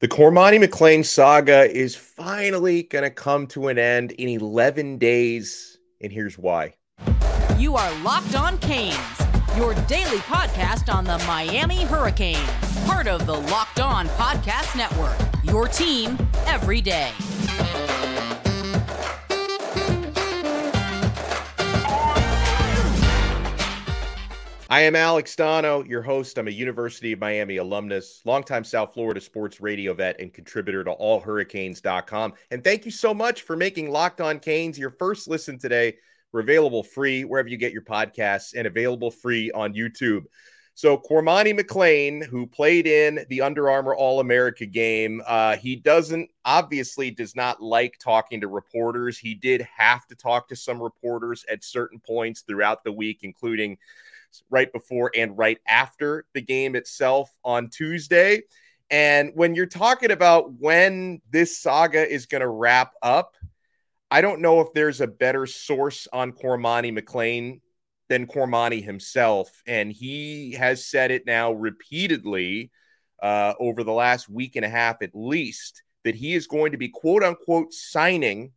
The Cormani McClain saga is finally going to come to an end in 11 days, and here's why. You are Locked On Canes, your daily podcast on the Miami Hurricanes, part of the Locked On Podcast Network, your team every day. I am Alex Donno, your host. I'm a University of Miami alumnus, longtime South Florida sports radio vet, and contributor to allhurricanes.com. And thank you so much for making Locked On Canes your first listen today. We're available free wherever you get your podcasts and available free on YouTube. So, Cormani McClain, who played in the Under Armour All America game, uh, he doesn't obviously does not like talking to reporters. He did have to talk to some reporters at certain points throughout the week, including right before and right after the game itself on Tuesday. And when you're talking about when this saga is going to wrap up, I don't know if there's a better source on Cormani McClain than Cormani himself. And he has said it now repeatedly uh, over the last week and a half at least that he is going to be quote unquote signing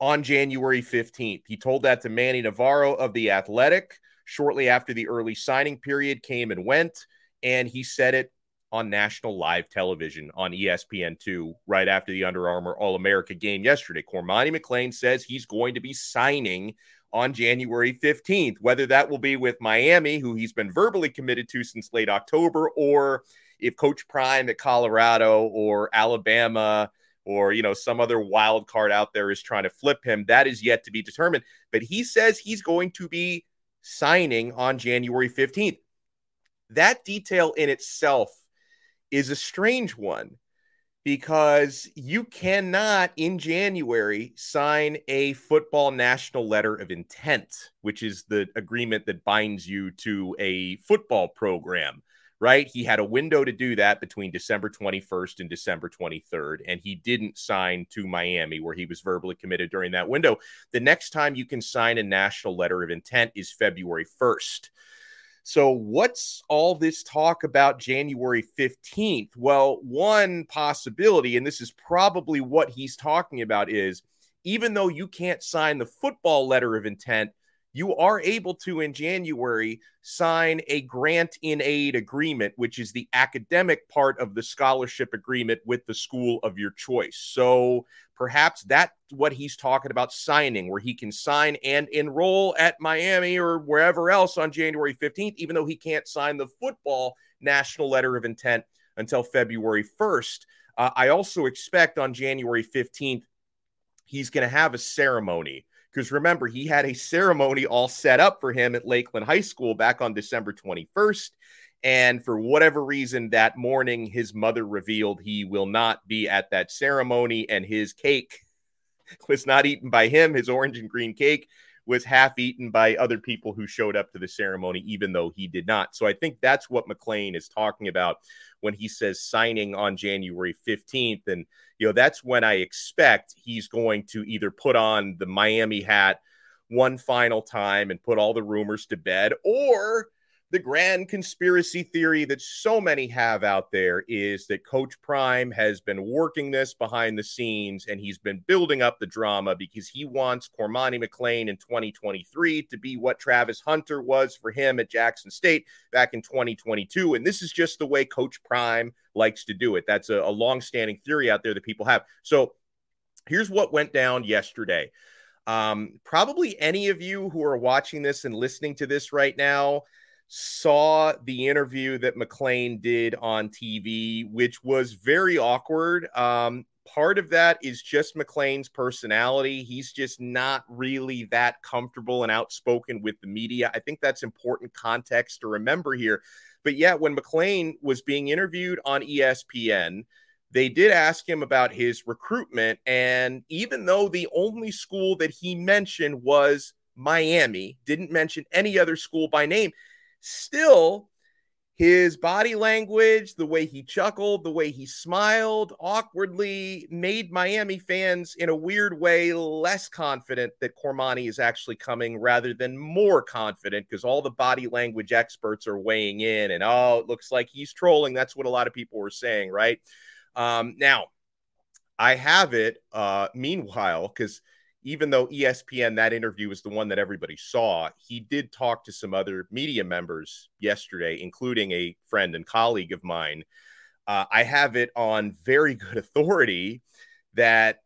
on January 15th. He told that to Manny Navarro of The Athletic shortly after the early signing period came and went. And he said it on national live television on ESPN2 right after the Under Armour All America game yesterday. Cormani McClain says he's going to be signing on January 15th, whether that will be with Miami, who he's been verbally committed to since late October, or if Coach Prime at Colorado or Alabama or you know some other wild card out there is trying to flip him that is yet to be determined but he says he's going to be signing on January 15th. That detail in itself is a strange one because you cannot in January sign a football national letter of intent, which is the agreement that binds you to a football program, right? He had a window to do that between December 21st and December 23rd, and he didn't sign to Miami, where he was verbally committed during that window. The next time you can sign a national letter of intent is February 1st. So, what's all this talk about January 15th? Well, one possibility, and this is probably what he's talking about, is even though you can't sign the football letter of intent, you are able to in January sign a grant in aid agreement, which is the academic part of the scholarship agreement with the school of your choice. So perhaps that's what he's talking about signing, where he can sign and enroll at Miami or wherever else on January 15th, even though he can't sign the football national letter of intent until February 1st. Uh, I also expect on January 15th, he's going to have a ceremony because remember, he had a ceremony all set up for him at Lakeland High School back on December 21st. And for whatever reason, that morning, his mother revealed he will not be at that ceremony, and his cake was not eaten by him. His orange and green cake was half eaten by other people who showed up to the ceremony, even though he did not. So I think that's what McClain is talking about when he says signing on January 15th. And, you know, that's when I expect he's going to either put on the Miami hat one final time and put all the rumors to bed, or the grand conspiracy theory that so many have out there is that Coach Prime has been working this behind the scenes and he's been building up the drama because he wants Cormani McClain in 2023 to be what Travis Hunter was for him at Jackson State back in 2022. And this is just the way Coach Prime likes to do it. That's a, a long-standing theory out there that people have. So here's what went down yesterday. Um, probably any of you who are watching this and listening to this right now saw the interview that McClain did on TV, which was very awkward. Um, part of that is just McClain's personality. He's just not really that comfortable and outspoken with the media. I think that's important context to remember here. But yeah, when McClain was being interviewed on ESPN, they did ask him about his recruitment. And even though the only school that he mentioned was Miami, didn't mention any other school by name, Still, his body language, the way he chuckled, the way he smiled awkwardly made Miami fans, in a weird way, less confident that Cormani is actually coming rather than more confident because all the body language experts are weighing in and, oh, it looks like he's trolling. That's what a lot of people were saying, right? Um, now, I have it. Uh, meanwhile, because even though ESPN, that interview was the one that everybody saw, he did talk to some other media members yesterday, including a friend and colleague of mine. Uh, I have it on very good authority that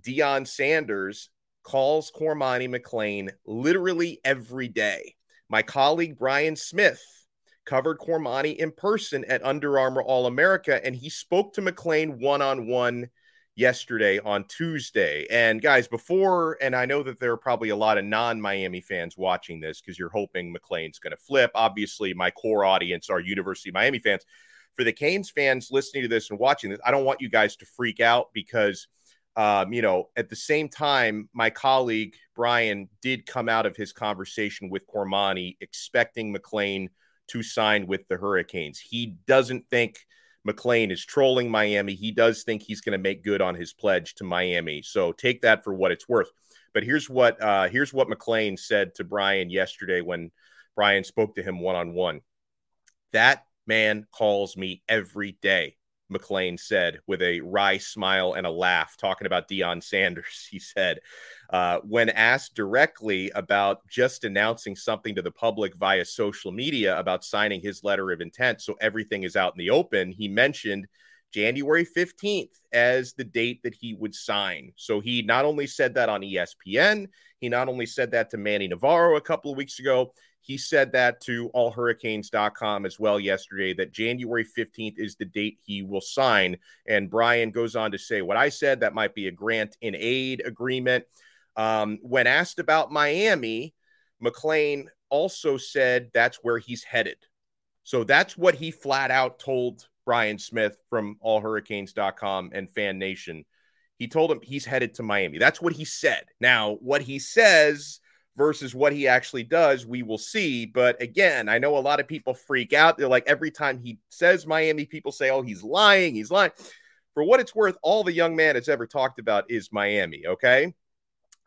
Deion Sanders calls Cormani McClain literally every day. My colleague Brian Smith covered Cormani in person at Under Armour All America, and he spoke to McClain one on one yesterday on Tuesday. And guys, before, and I know that there are probably a lot of non Miami fans watching this because you're hoping McClain's going to flip. Obviously, my core audience are University Miami fans. For the Canes fans listening to this and watching this, I don't want you guys to freak out because, um, you know, at the same time, my colleague Brian did come out of his conversation with Cormani expecting McClain to sign with the Hurricanes. He doesn't think McClain is trolling Miami. He does think he's going to make good on his pledge to Miami. So take that for what it's worth. But here's what uh, here's what McClain said to Brian yesterday when Brian spoke to him one on one. That man calls me every day. McClain said with a wry smile and a laugh, talking about Deion Sanders. He said, uh, when asked directly about just announcing something to the public via social media about signing his letter of intent, so everything is out in the open, he mentioned January 15th as the date that he would sign. So he not only said that on ESPN, he not only said that to Manny Navarro a couple of weeks ago, he said that to allhurricanes.com as well yesterday that January 15th is the date he will sign. And Brian goes on to say, What I said, that might be a grant in aid agreement. Um, when asked about Miami, McClain also said that's where he's headed. So that's what he flat out told Brian Smith from allhurricanes.com and Fan Nation. He told him he's headed to Miami. That's what he said. Now, what he says versus what he actually does, we will see. But again, I know a lot of people freak out. They're like, every time he says Miami, people say, oh, he's lying. He's lying. For what it's worth, all the young man has ever talked about is Miami. Okay.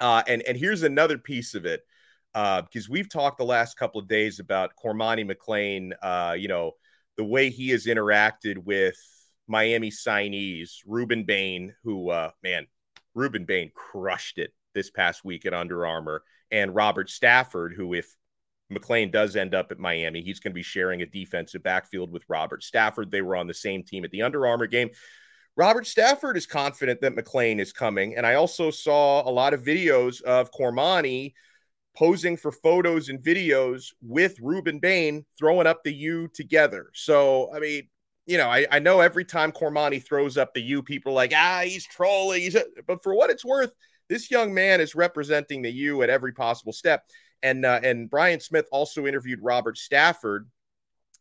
Uh, and and here's another piece of it because uh, we've talked the last couple of days about Cormani McClain. Uh, you know the way he has interacted with Miami signees, Rueben Bain, who uh, man, Rueben Bain crushed it this past week at Under Armour, and Robert Stafford, who if McClain does end up at Miami, he's going to be sharing a defensive backfield with Robert Stafford. They were on the same team at the Under Armour game. Robert Stafford is confident that McClain is coming. And I also saw a lot of videos of Cormani posing for photos and videos with Rueben Bain throwing up the U together. So, I mean, you know, I, I know every time Cormani throws up the U, people are like, ah, he's trolling. He's but for what it's worth, this young man is representing the U at every possible step. And uh, and Brian Smith also interviewed Robert Stafford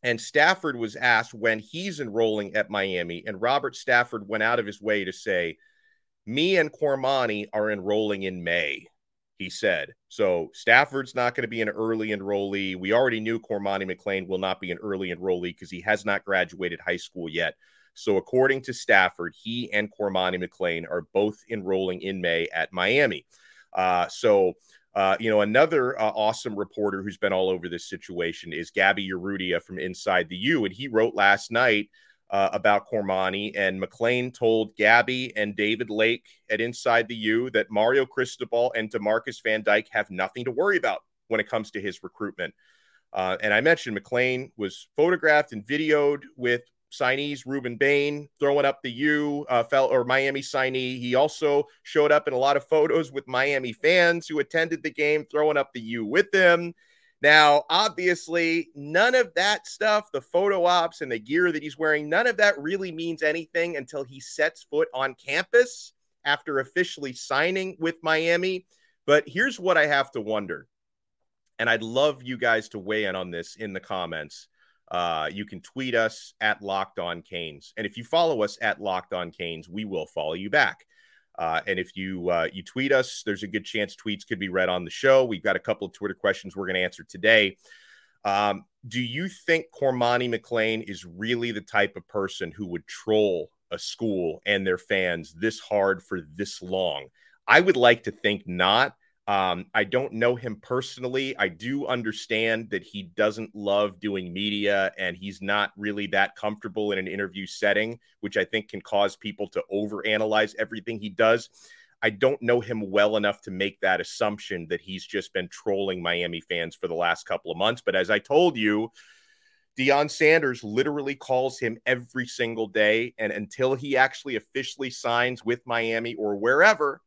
and Stafford was asked when he's enrolling at Miami, and Robert Stafford went out of his way to say, Me and Cormani are enrolling in May, he said. So Stafford's not going to be an early enrollee. We already knew Cormani McClain will not be an early enrollee because he has not graduated high school yet. So, according to Stafford, he and Cormani McClain are both enrolling in May at Miami. Uh, so, uh, you know, another uh, awesome reporter who's been all over this situation is Gabby Urrutia from Inside the U. And he wrote last night uh, about Cormani. And McClain told Gabby and David Lake at Inside the U that Mario Cristobal and Demarcus Van Dyke have nothing to worry about when it comes to his recruitment. Uh, and I mentioned McClain was photographed and videoed with signees Rueben Bain throwing up the U, uh, fell or Miami signee. He also showed up in a lot of photos with Miami fans who attended the game, throwing up the U with them. Now, obviously, none of that stuff, the photo ops and the gear that he's wearing, none of that really means anything until he sets foot on campus after officially signing with Miami. But here's what I have to wonder. And I'd love you guys to weigh in on this in the comments. Uh, you can tweet us at Locked On Canes, and if you follow us at Locked On Canes, we will follow you back. Uh, and if you uh, you tweet us, there's a good chance tweets could be read on the show. We've got a couple of Twitter questions we're going to answer today. Um, do you think Cormani McClain is really the type of person who would troll a school and their fans this hard for this long? I would like to think not. Um, I don't know him personally. I do understand that he doesn't love doing media and he's not really that comfortable in an interview setting, which I think can cause people to overanalyze everything he does. I don't know him well enough to make that assumption that he's just been trolling Miami fans for the last couple of months. But as I told you, Deion Sanders literally calls him every single day. And until he actually officially signs with Miami or wherever,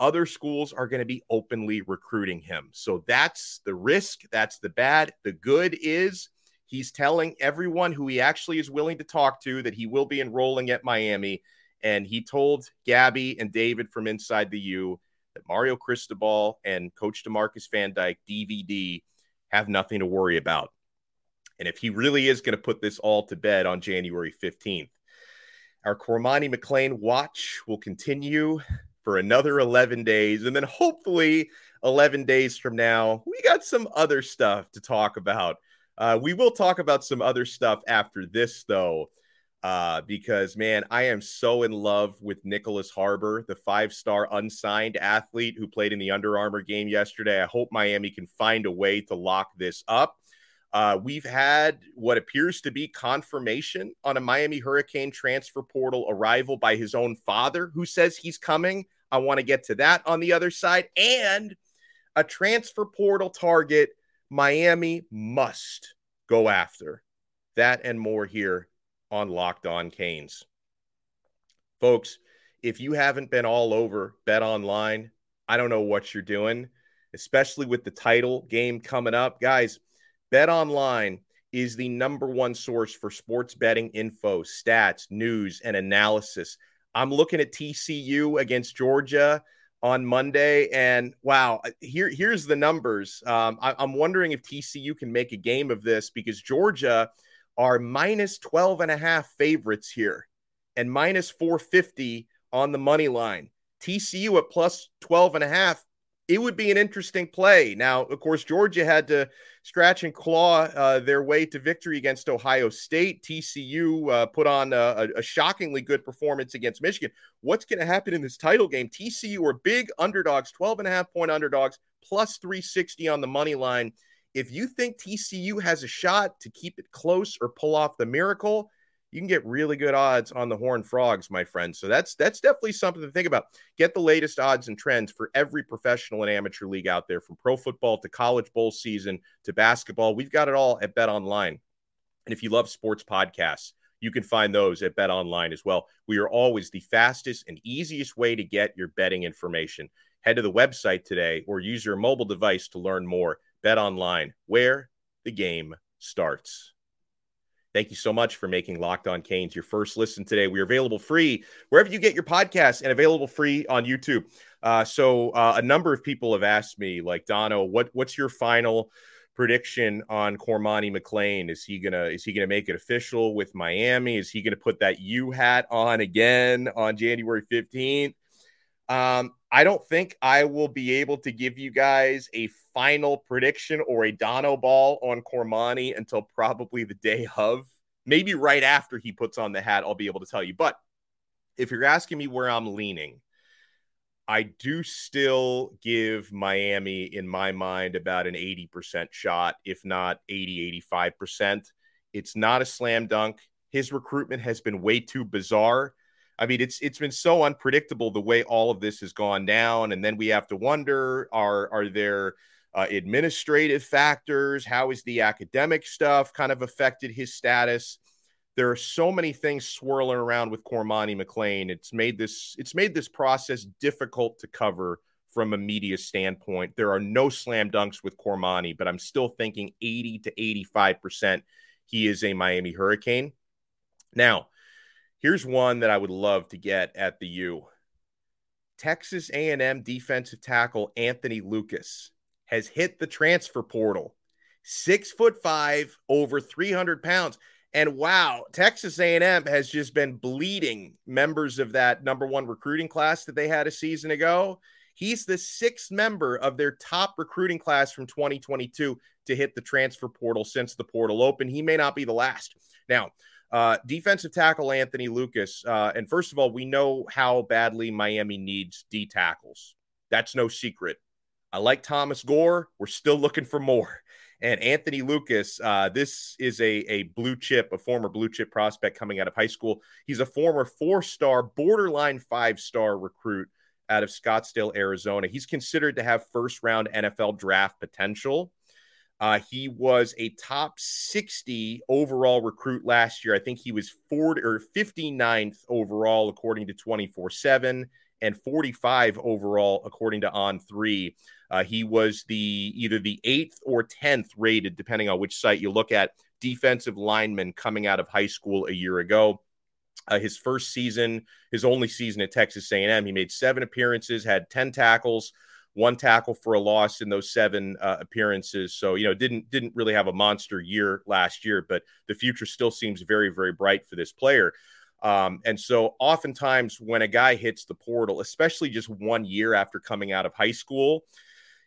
other schools are going to be openly recruiting him. So that's the risk. That's the bad. The good is he's telling everyone who he actually is willing to talk to that he will be enrolling at Miami. And he told Gabby and David from Inside the U that Mario Cristobal and Coach Demarcus Van Dyke, DVD, have nothing to worry about. And if he really is going to put this all to bed on January 15th, our Cormani McClain watch will continue for another 11 days. And then hopefully, 11 days from now, we got some other stuff to talk about. Uh, we will talk about some other stuff after this, though, uh, because man, I am so in love with Nicholas Harbor, the five star unsigned athlete who played in the Under Armour game yesterday. I hope Miami can find a way to lock this up. Uh, we've had what appears to be confirmation on a Miami Hurricane transfer portal arrival by his own father, who says he's coming. I want to get to that on the other side. And a transfer portal target Miami must go after. That and more here on Locked On Canes. Folks, if you haven't been all over Bet Online, I don't know what you're doing, especially with the title game coming up. Guys, Bet Online is the number one source for sports betting info, stats, news, and analysis. I'm looking at TCU against Georgia on Monday, and wow, here here's the numbers. Um, I, I'm wondering if TCU can make a game of this because Georgia are minus 12 and a half favorites here and minus 450 on the money line. TCU at plus 12 and a half it would be an interesting play. Now, of course, Georgia had to scratch and claw uh, their way to victory against Ohio State. TCU uh, put on a, a, shockingly good performance against Michigan. What's going to happen in this title game? TCU are big underdogs, 12 and a half point underdogs, plus 360 on the money line. If you think TCU has a shot to keep it close or pull off the miracle, you can get really good odds on the Horned Frogs, my friends. So that's that's definitely something to think about. Get the latest odds and trends for every professional and amateur league out there, from pro football to college bowl season to basketball. We've got it all at Bet Online. And if you love sports podcasts, you can find those at Bet Online as well. We are always the fastest and easiest way to get your betting information. Head to the website today or use your mobile device to learn more. Bet Online, where the game starts. Thank you so much for making Locked On Canes your first listen today. We are available free wherever you get your podcasts and available free on YouTube. Uh, so uh, a number of people have asked me, like Donno, what what's your final prediction on Cormani McClain? Is he gonna is he gonna make it official with Miami? Is he gonna put that U hat on again on January fifteenth? Um, I don't think I will be able to give you guys a final prediction or a Donno ball on Cormani until probably the day of. Maybe right after he puts on the hat, I'll be able to tell you. But if you're asking me where I'm leaning, I do still give Miami, in my mind, about an 80% shot, if not 80, 85%. It's not a slam dunk. His recruitment has been way too bizarre I mean, it's it's been so unpredictable the way all of this has gone down, and then we have to wonder: are are there uh, administrative factors? How is the academic stuff kind of affected his status? There are so many things swirling around with Cormani McClain. It's made this it's made this process difficult to cover from a media standpoint. There are no slam dunks with Cormani, but I'm still thinking 80 to 85 percent he is a Miami Hurricane. Now Here's one that I would love to get at the U. Texas A&M defensive tackle Anthony Lucas has hit the transfer portal. Six foot five, over 300 pounds. And wow, Texas A&M has just been bleeding members of that number one recruiting class that they had a season ago. He's the sixth member of their top recruiting class from 2022 to hit the transfer portal since the portal opened. He may not be the last. Now, uh, defensive tackle Anthony Lucas. Uh, and first of all, we know how badly Miami needs D tackles. That's no secret. I like Thomas Gore. We're still looking for more. And Anthony Lucas, uh, this is a, a blue chip, a former blue chip prospect coming out of high school. He's a former four star, borderline five star recruit out of Scottsdale, Arizona. He's considered to have first round NFL draft potential. Uh, he was a top 60 overall recruit last year. I think he was 40 or 59th overall, according to 24 7, and 45 overall, according to On Three. Uh, he was the either the eighth or 10th rated, depending on which site you look at, defensive lineman coming out of high school a year ago. Uh, his first season, his only season at Texas A&M, he made seven appearances, had 10 tackles, one tackle for a loss in those seven uh, appearances. So you know, didn't didn't really have a monster year last year, but the future still seems very very bright for this player. Um, and so, oftentimes, when a guy hits the portal, especially just one year after coming out of high school,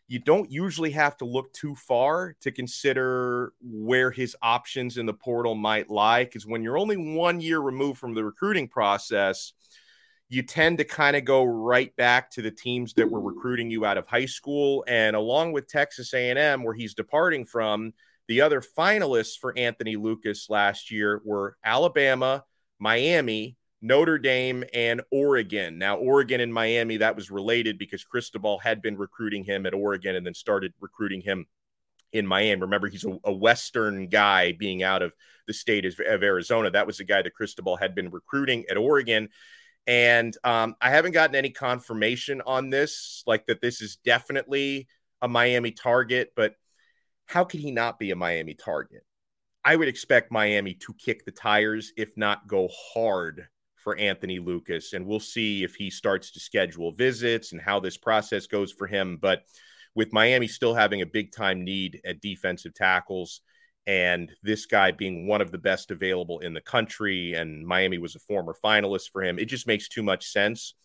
you don't usually have to look too far to consider where his options in the portal might lie. Because when you're only one year removed from the recruiting process, you tend to kind of go right back to the teams that were recruiting you out of high school. And along with Texas A&M, where he's departing from, the other finalists for Anthony Lucas last year were Alabama, Miami, Notre Dame, and Oregon. Now, Oregon and Miami, that was related because Cristobal had been recruiting him at Oregon and then started recruiting him in Miami. Remember, he's a, a Western guy being out of the state of, of, Arizona. That was the guy that Cristobal had been recruiting at Oregon. And um, I haven't gotten any confirmation on this, like that this is definitely a Miami target, but how can he not be a Miami target? I would expect Miami to kick the tires, if not go hard for Anthony Lucas. And we'll see if he starts to schedule visits and how this process goes for him. But with Miami still having a big time need at defensive tackles, and this guy being one of the best available in the country, and Miami was a former finalist for him, it just makes too much sense.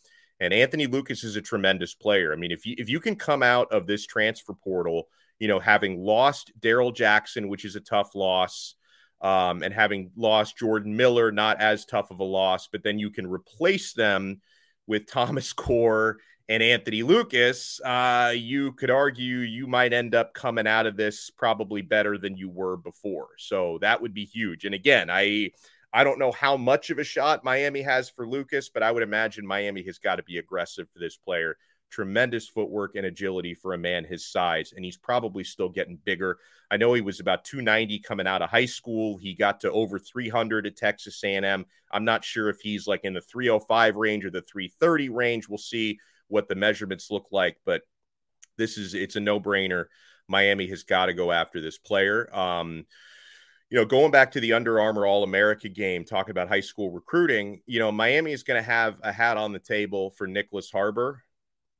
And Anthony Lucas is a tremendous player. I mean, if you if you can come out of this transfer portal, you know, having lost Darrell Jackson, which is a tough loss, um, and having lost Jordan Miller, not as tough of a loss, but then you can replace them with Thomas Gore and Anthony Lucas. Uh, you could argue you might end up coming out of this probably better than you were before. So that would be huge. And again, I I don't know how much of a shot Miami has for Lucas, but I would imagine Miami has got to be aggressive for this player tremendous footwork and agility for a man his size, and he's probably still getting bigger. I know he was about 290 coming out of high school. He got to over 300 at Texas A&M. I'm not sure if he's like in the 305 range or the 330 range. We'll see what the measurements look like, but this is it's a no-brainer. Miami has got to go after this player. Um, you know, going back to the Under Armour All America game, talking about high school recruiting, you know, Miami is going to have a hat on the table for Nicholas Harbor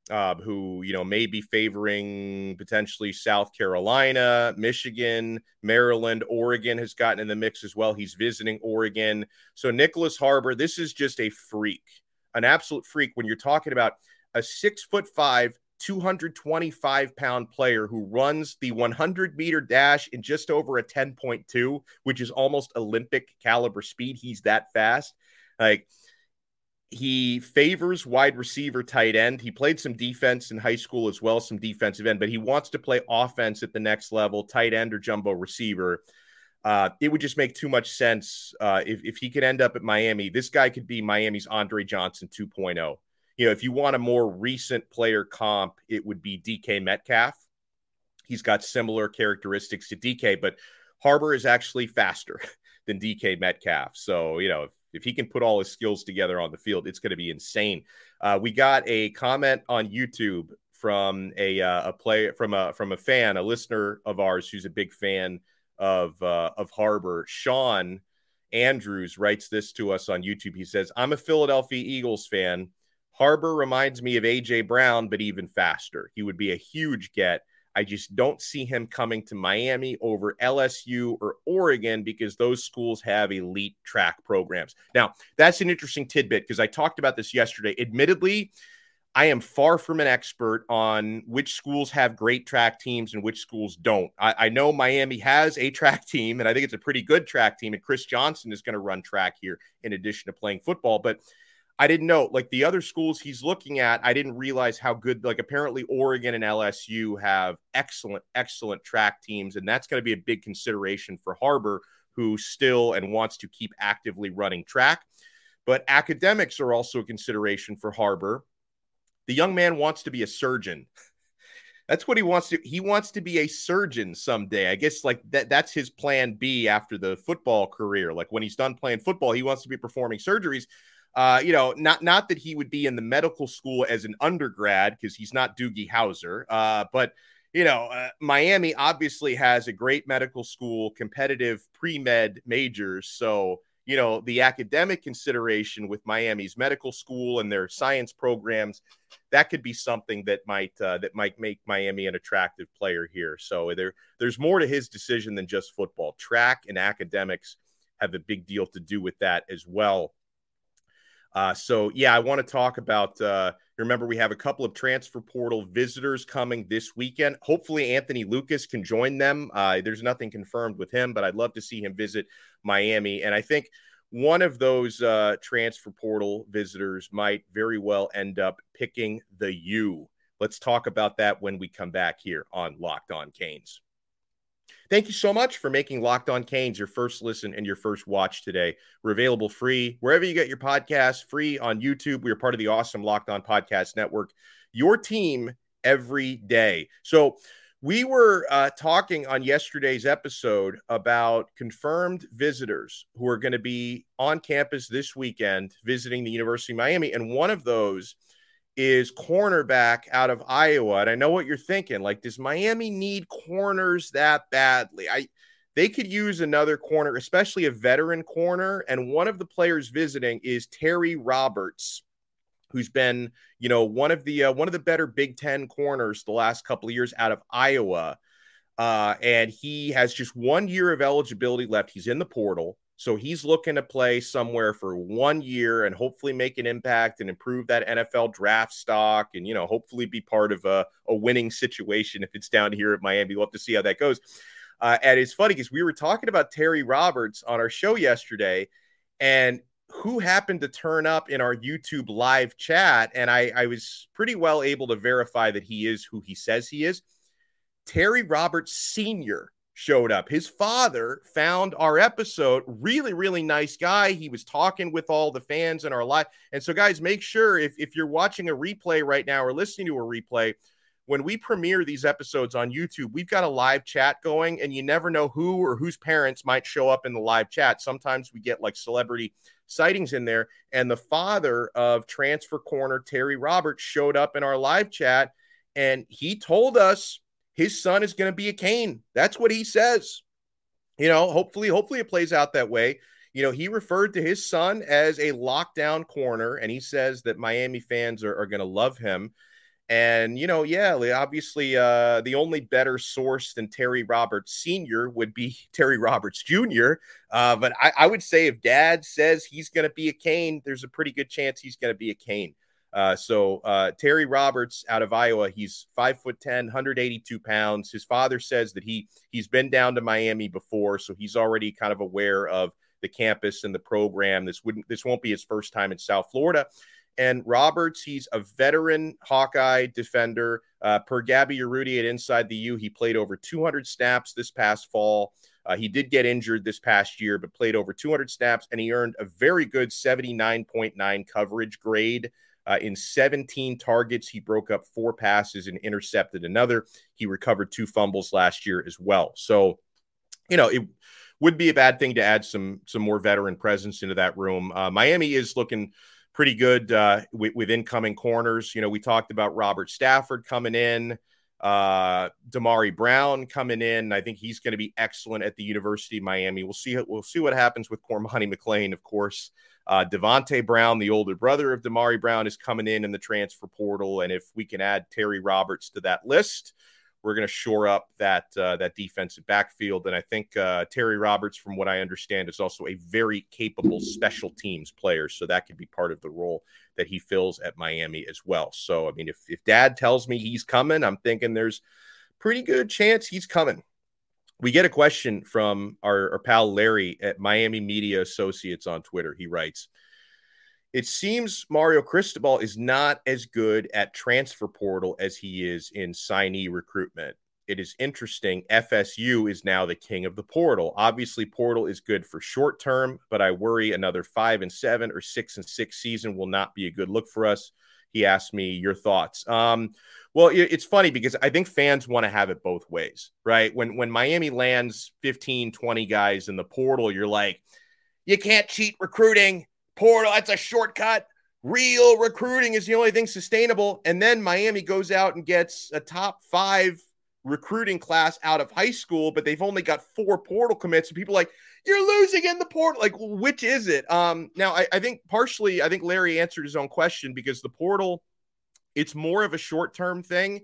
uh, who you know may be favoring potentially South Carolina, Michigan, Maryland, Oregon has gotten in the mix as well. He's visiting Oregon, so Nicholas Harbor. This is just a freak, an absolute freak. When you're talking about a six foot five. 225 pound player who runs the 100 meter dash in just over a 10.2, which is almost Olympic caliber speed. He's that fast. Like, he favors wide receiver tight end. He played some defense in high school as well, some defensive end, but he wants to play offense at the next level, tight end or jumbo receiver. Uh, it would just make too much sense uh, if, if he could end up at Miami. This guy could be Miami's Andre Johnson 2.0. You know, if you want a more recent player comp, it would be DK Metcalf. He's got similar characteristics to DK, but Harbor is actually faster than DK Metcalf. So, you know, if if he can put all his skills together on the field, it's going to be insane. Uh, we got a comment on YouTube from a uh, a player from a from a fan, a listener of ours who's a big fan of uh, of Harbor. Sean Andrews writes this to us on YouTube. He says, "I'm a Philadelphia Eagles fan. Harbor reminds me of AJ Brown, but even faster. He would be a huge get." I just don't see him coming to Miami over LSU or Oregon because those schools have elite track programs. Now, that's an interesting tidbit because I talked about this yesterday. Admittedly, I am far from an expert on which schools have great track teams and which schools don't. I, I, know Miami has a track team, and I think it's a pretty good track team, and Chris Johnson is going to run track here in addition to playing football. But I didn't know like the other schools he's looking at. I didn't realize how good. Like apparently Oregon and LSU have excellent, excellent track teams, and that's going to be a big consideration for Harbor, who still and wants to keep actively running track. But academics are also a consideration for Harbor. The young man wants to be a surgeon. That's what he wants to. He wants to be a surgeon someday. I guess like that. That's his plan B after the football career. Like when he's done playing football, he wants to be performing surgeries. Uh, you know, not not that he would be in the medical school as an undergrad because he's not Doogie Howser. Uh, but you know, uh, Miami obviously has a great medical school, competitive pre med majors. So you know, the academic consideration with Miami's medical school and their science programs, that could be something that might uh, that might make Miami an attractive player here. So there there's more to his decision than just football. Track and academics have a big deal to do with that as well. Uh, so yeah, I want to talk about. Uh, remember, we have a couple of transfer portal visitors coming this weekend. Hopefully, Anthony Lucas can join them. Uh, there's nothing confirmed with him, but I'd love to see him visit Miami. And I think one of those uh, transfer portal visitors might very well end up picking the U. Let's talk about that when we come back here on Locked On Canes. Thank you so much for making Locked On Canes your first listen and your first watch today. We're available free wherever you get your podcasts, free on YouTube. We are part of the awesome Locked On Podcast Network, your team every day. So, we were uh, talking on yesterday's episode about confirmed visitors who are going to be on campus this weekend visiting the University of Miami. And one of those is cornerback out of Iowa. And I know what you're thinking. Like, does Miami need corners that badly? I they could use another corner, especially a veteran corner. And one of the players visiting is Terry Roberts, who's been, you know, one of the uh, one of the better Big Ten corners the last couple of years out of Iowa. Uh, and he has just one year of eligibility left. He's in the portal. So he's looking to play somewhere for one year and hopefully make an impact and improve that NFL draft stock and, you know, hopefully be part of a, a winning situation if it's down here at Miami. We'll have to see how that goes. Uh, and it's funny because we were talking about Terry Roberts on our show yesterday and who happened to turn up in our YouTube live chat. And I, I was pretty well able to verify that he is who he says he is. Terry Roberts Sr showed up. His father found our episode. Really, really nice guy. He was talking with all the fans in our live. And so, guys, make sure if, if you're watching a replay right now or listening to a replay, when we premiere these episodes on YouTube, we've got a live chat going, and you never know who or whose parents might show up in the live chat. Sometimes we get like celebrity sightings in there. And the father of Transfer Corner, Terry Roberts, showed up in our live chat and he told us his son is going to be a Cane. That's what he says. You know, hopefully, hopefully it plays out that way. You know, he referred to his son as a lockdown corner, and he says that Miami fans are, are going to love him. And, you know, yeah, obviously, uh, the only better source than Terry Roberts Sr. would be Terry Roberts Jr. Uh, but I, I would say if dad says he's going to be a Cane, there's a pretty good chance he's going to be a Cane. Uh, so uh, Terry Roberts out of Iowa, he's five foot 10, 182 pounds. His father says that he he's been down to Miami before, so he's already kind of aware of the campus and the program. This wouldn't this won't be his first time in South Florida. And Roberts, he's a veteran Hawkeye defender. Uh, per Gabby Urrutia at Inside the U, he played over 200 snaps this past fall. Uh, he did get injured this past year, but played over 200 snaps, and he earned a very good 79.9 coverage grade. Uh, in 17 targets, he broke up four passes and intercepted another. He recovered two fumbles last year as well. So, you know, it would be a bad thing to add some some more veteran presence into that room. Uh, Miami is looking pretty good uh, with, with, incoming corners. You know, we talked about Robert Stafford coming in, uh, Damari Brown coming in. I think he's going to be excellent at the University of Miami. We'll see. We'll see what happens with Cormani McClain, of course. Uh, Devonte Brown, the older brother of Damari Brown, is coming in in the transfer portal, and if we can add Terry Roberts to that list, we're going to shore up that uh, that defensive backfield. And I think uh, Terry Roberts, from what I understand, is also a very capable special teams player, so that could be part of the role that he fills at Miami as well. So, I mean, if if Dad tells me he's coming, I'm thinking there's pretty good chance he's coming we get a question from our, our, pal Larry at Miami Media Associates on Twitter. He writes, it seems Mario Cristobal is not as good at transfer portal as he is in signee recruitment. It is interesting. FSU is now the king of the portal. Obviously, portal is good for short term, but I worry another five and seven or six and six season will not be a good look for us. He asked me your thoughts. Um, well, it's funny because I think fans want to have it both ways, right? When when Miami lands 15, 20 guys in the portal, you're like, you can't cheat recruiting. Portal, that's a shortcut. Real recruiting is the only thing sustainable. And then Miami goes out and gets a top five recruiting class out of high school, but they've only got four portal commits. And people like, you're losing in the portal. Like, which is it? Um, now I, I think partially, I think Larry answered his own question because the portal, it's more of a short-term thing.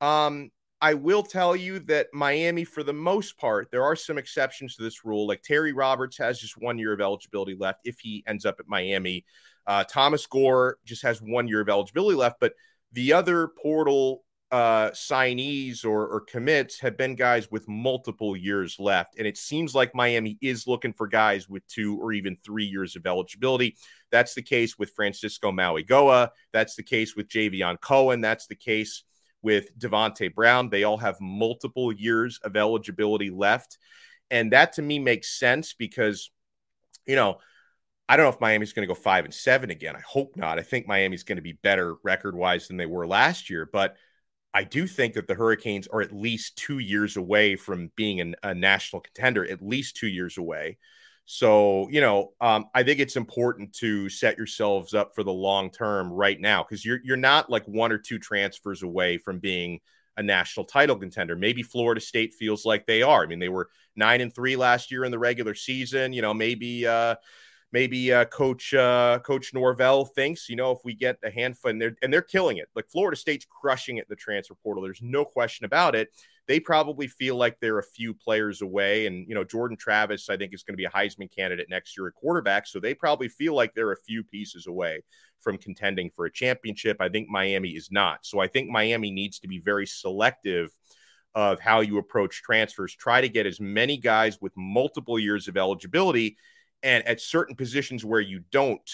Um, I will tell you that Miami, for the most part, there are some exceptions to this rule. Like Terry Roberts has just one year of eligibility left if he ends up at Miami. Uh, Thomas Gore just has one year of eligibility left, but the other portal uh, signees or, or commits have been guys with multiple years left. And it seems like Miami is looking for guys with two or even three years of eligibility. That's the case with Francisco Mauigoa. That's the case with Javion Cohen. That's the case with Devonte Brown. They all have multiple years of eligibility left. And that to me makes sense because, you know, I don't know if Miami's going to go five and seven again. I hope not. I think Miami's going to be better record wise than they were last year. But I do think that the Hurricanes are at least two years away from being an, a national contender, at least two years away. So, you know, um, I think it's important to set yourselves up for the long term right now because you're you're not like one or two transfers away from being a national title contender. Maybe Florida State feels like they are. I mean, they were nine and three last year in the regular season. You know, maybe uh, maybe uh, Coach uh, Coach Norvell thinks, you know, if we get a handful and they're and they're killing it, like Florida State's crushing it the transfer portal. There's no question about it. They probably feel like they're a few players away, and you know, Jordan Travis, I think, is going to be a Heisman candidate next year at quarterback. So they probably feel like they're a few pieces away from contending for a championship. I think Miami is not. So I think Miami needs to be very selective of how you approach transfers. Try to get as many guys with multiple years of eligibility and at certain positions where you don't,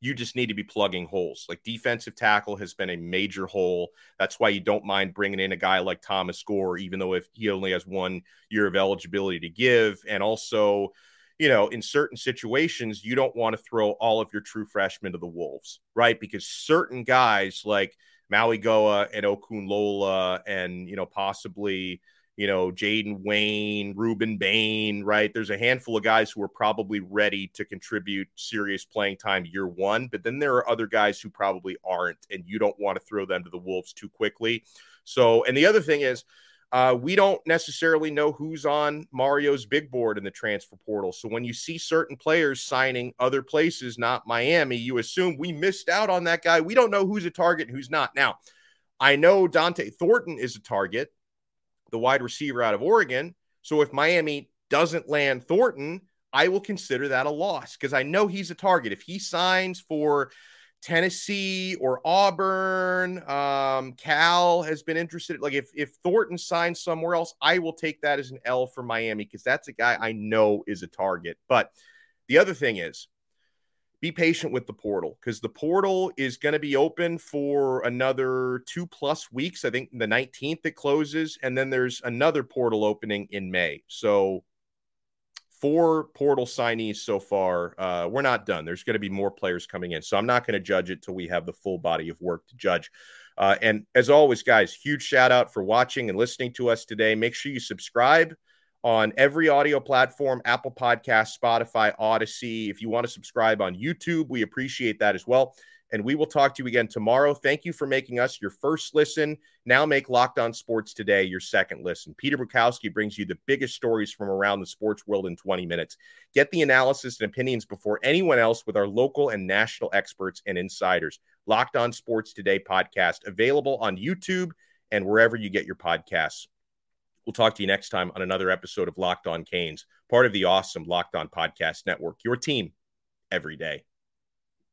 you just need to be plugging holes. Like defensive tackle has been a major hole. That's why you don't mind bringing in a guy like Thomas Gore, even though if he only has one year of eligibility to give. And also, you know, in certain situations, you don't want to throw all of your true freshmen to the wolves, right? Because certain guys like Mauigoa and Okunlola and, you know, possibly you know, Jaden Wayne, Rueben Bain, right? There's a handful of guys who are probably ready to contribute serious playing time year one, but then there are other guys who probably aren't, and you don't want to throw them to the Wolves too quickly. So, and the other thing is, uh, we don't necessarily know who's on Mario's big board in the transfer portal. So when you see certain players signing other places, not Miami, you assume we missed out on that guy. We don't know who's a target and who's not. Now, I know Dont'e Thornton is a target the wide receiver out of Oregon. So if Miami doesn't land Thornton, I will consider that a loss because I know he's a target. If he signs for Tennessee or Auburn, um, Cal has been interested. Like if if Thornton signs somewhere else, I will take that as an L for Miami because that's a guy I know is a target. But the other thing is, be patient with the portal because the portal is going to be open for another two plus weeks. I think the 19th it closes, and then there's another portal opening in May. So, four portal signees so far. Uh, we're not done. There's going to be more players coming in. So, I'm not going to judge it till we have the full body of work to judge. Uh, and as always, guys, huge shout out for watching and listening to us today. Make sure you subscribe on every audio platform Apple Podcast, Spotify, Audacy. If you want to subscribe on YouTube, we appreciate that as well. And we will talk to you again tomorrow. Thank you for making us your first listen. Now make Locked On Sports Today your second listen. Peter Bukowski brings you the biggest stories from around the sports world in 20 minutes. Get the analysis and opinions before anyone else with our local and national experts and insiders. Locked On Sports Today podcast available on YouTube and wherever you get your podcasts. We'll talk to you next time on another episode of Locked On Canes, part of the awesome Locked On Podcast Network, your team every day.